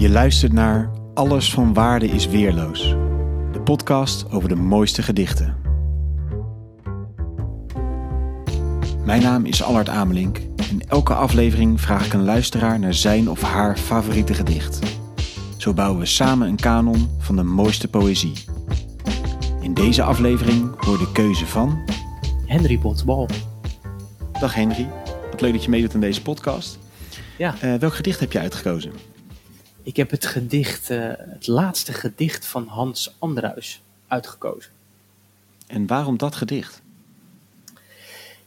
Je luistert naar Alles van Waarde is Weerloos, de podcast over de mooiste gedichten. Mijn naam is Allard Amelink en elke aflevering vraag ik een luisteraar naar zijn of haar favoriete gedicht. Zo bouwen we samen een kanon van de mooiste poëzie. In deze aflevering hoor de keuze van. Henry Bontebal. Dag Henry, wat leuk dat je meedoet aan deze podcast. Ja. Uh, welk gedicht heb je uitgekozen? Ik heb het gedicht, uh, het laatste gedicht van Hans Andruis uitgekozen. En waarom dat gedicht?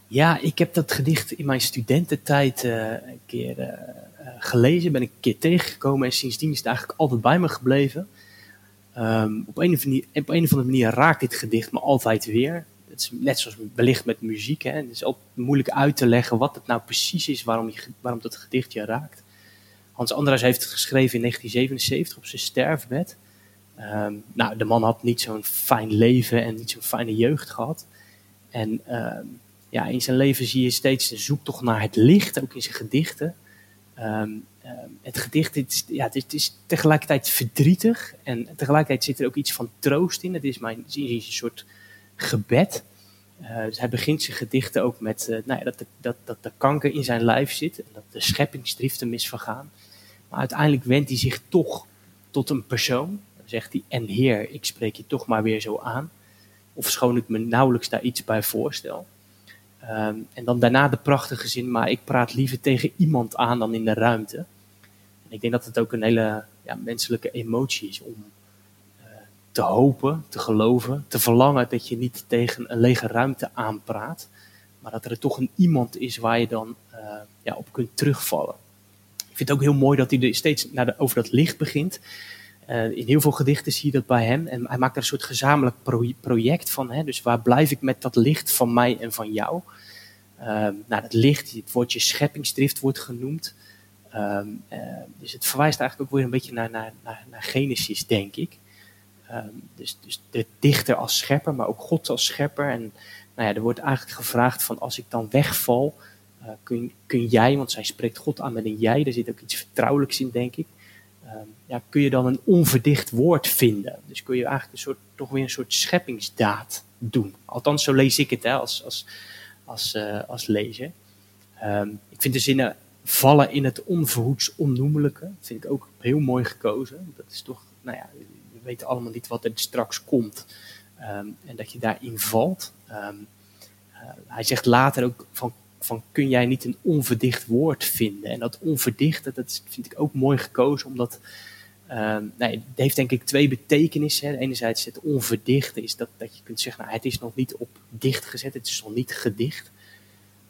Ja, ik heb dat gedicht in mijn studententijd uh, een keer uh, gelezen, ben ik een keer tegengekomen en sindsdien is het eigenlijk altijd bij me gebleven. Um, op, een manier, op, een of andere manier raakt dit gedicht me altijd weer. Het is net zoals wellicht met muziek. Hè. Het is ook moeilijk uit te leggen wat het nou precies is waarom, je, waarom dat gedicht je raakt. Hans Andras heeft geschreven in 1977 op zijn sterfbed. Um, nou, de man had niet zo'n fijn leven en niet zo'n fijne jeugd gehad. En um, ja, in zijn leven zie je steeds de zoektocht naar het licht, ook in zijn gedichten. Um, het gedicht het is, ja, het is tegelijkertijd verdrietig en tegelijkertijd zit er ook iets van troost in. Het is mijn een soort gebed. Uh, dus hij begint zijn gedichten ook met uh, nou ja, dat, de, dat, dat de kanker in zijn lijf zit en dat de scheppingsdriften misvergaan. Maar uiteindelijk wendt hij zich toch tot een persoon. Dan zegt hij, en Heer, ik spreek je toch maar weer zo aan. Of schoon ik me nauwelijks daar iets bij voorstel. Um, en dan daarna de prachtige zin, maar ik praat liever tegen iemand aan dan in de ruimte. En ik denk dat het ook een hele ja, menselijke emotie is om te hopen, te geloven, te verlangen dat je niet tegen een lege ruimte aanpraat. Maar dat er toch een iemand is waar je dan uh, ja, op kunt terugvallen. Ik vind het ook heel mooi dat hij er steeds naar over dat licht begint. Uh, in heel veel gedichten zie je dat bij hem. En hij maakt er een soort gezamenlijk pro project van. Hè? Dus waar blijf ik met dat licht van mij en van jou? Uh, nou, dat licht, het woordje scheppingsdrift wordt genoemd. Uh, dus het verwijst eigenlijk ook weer een beetje naar, naar, naar Genesis, denk ik. Ehm, dus, dus de dichter als schepper, maar ook God als schepper. En nou ja, er wordt eigenlijk gevraagd van als ik dan wegval, uh, kun, kun jij, want zij spreekt God aan met een jij, daar zit ook iets vertrouwelijks in, denk ik. Um, ja, kun je dan een onverdicht woord vinden. Dus kun je eigenlijk een soort, toch weer een soort scheppingsdaad doen. Althans, zo lees ik het hè, als, als, als, uh, als lezer. Um, ik vind de zinnen vallen in het onverhoeds onnoemelijke. Dat vind ik ook heel mooi gekozen. Dat is toch, nou ja, weten allemaal niet wat er straks komt. Um, en dat je daarin valt. Uh, hij zegt later ook van van kun jij niet een onverdicht woord vinden? En dat onverdichte, dat vind ik ook mooi gekozen, omdat uh, nee, het heeft denk ik twee betekenissen. Enerzijds het onverdichte is dat, dat je kunt zeggen, nou, het is nog niet op dicht gezet, het is nog niet gedicht.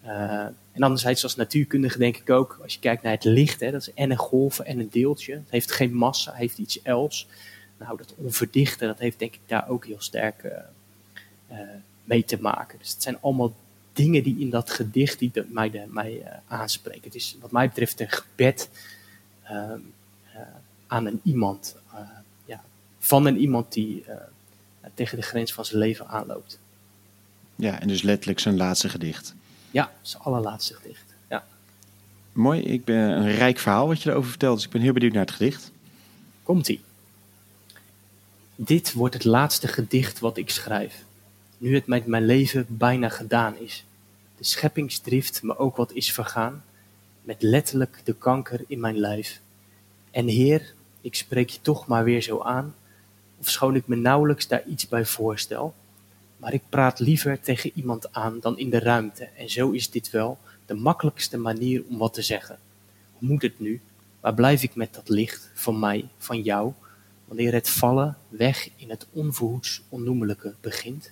Uh, en anderzijds als natuurkundige denk ik ook, als je kijkt naar het licht, hè, dat is en een golven en een deeltje. Het heeft geen massa, het heeft iets els. Nou, dat onverdichte, dat heeft denk ik daar ook heel sterk uh, uh, mee te maken. Dus het zijn allemaal dingen die in dat gedicht die de, mij, de, mij uh, aanspreken. Het is wat mij betreft een gebed uh, aan een iemand, ja, van een iemand die tegen de grens van zijn leven aanloopt. Ja, en dus letterlijk zijn laatste gedicht. Ja, zijn allerlaatste gedicht. Ja. Mooi, ik ben een rijk verhaal wat je erover vertelt, dus ik ben heel benieuwd naar het gedicht. Komt-ie. Dit wordt het laatste gedicht wat ik schrijf nu het met mijn leven bijna gedaan is. De scheppingsdrift me ook wat is vergaan, met letterlijk de kanker in mijn lijf. En Heer, ik spreek je toch maar weer zo aan, of schoon ik me nauwelijks daar iets bij voorstel, maar ik praat liever tegen iemand aan dan in de ruimte, en zo is dit wel de makkelijkste manier om wat te zeggen. Hoe moet het nu? Waar blijf ik met dat licht van mij, van jou, wanneer het vallen weg in het onverhoeds onnoemelijke begint?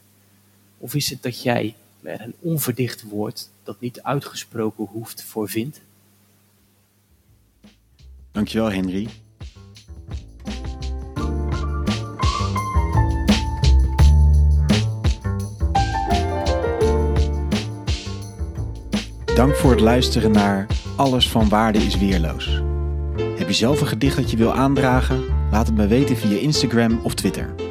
Of is het dat jij er een onverdicht woord dat niet uitgesproken hoeft voor vindt? Dankjewel Henry. Dank voor het luisteren naar Alles van Waarde is Weerloos. Heb je zelf een gedicht dat je wil aandragen? Laat het me weten via Instagram of Twitter.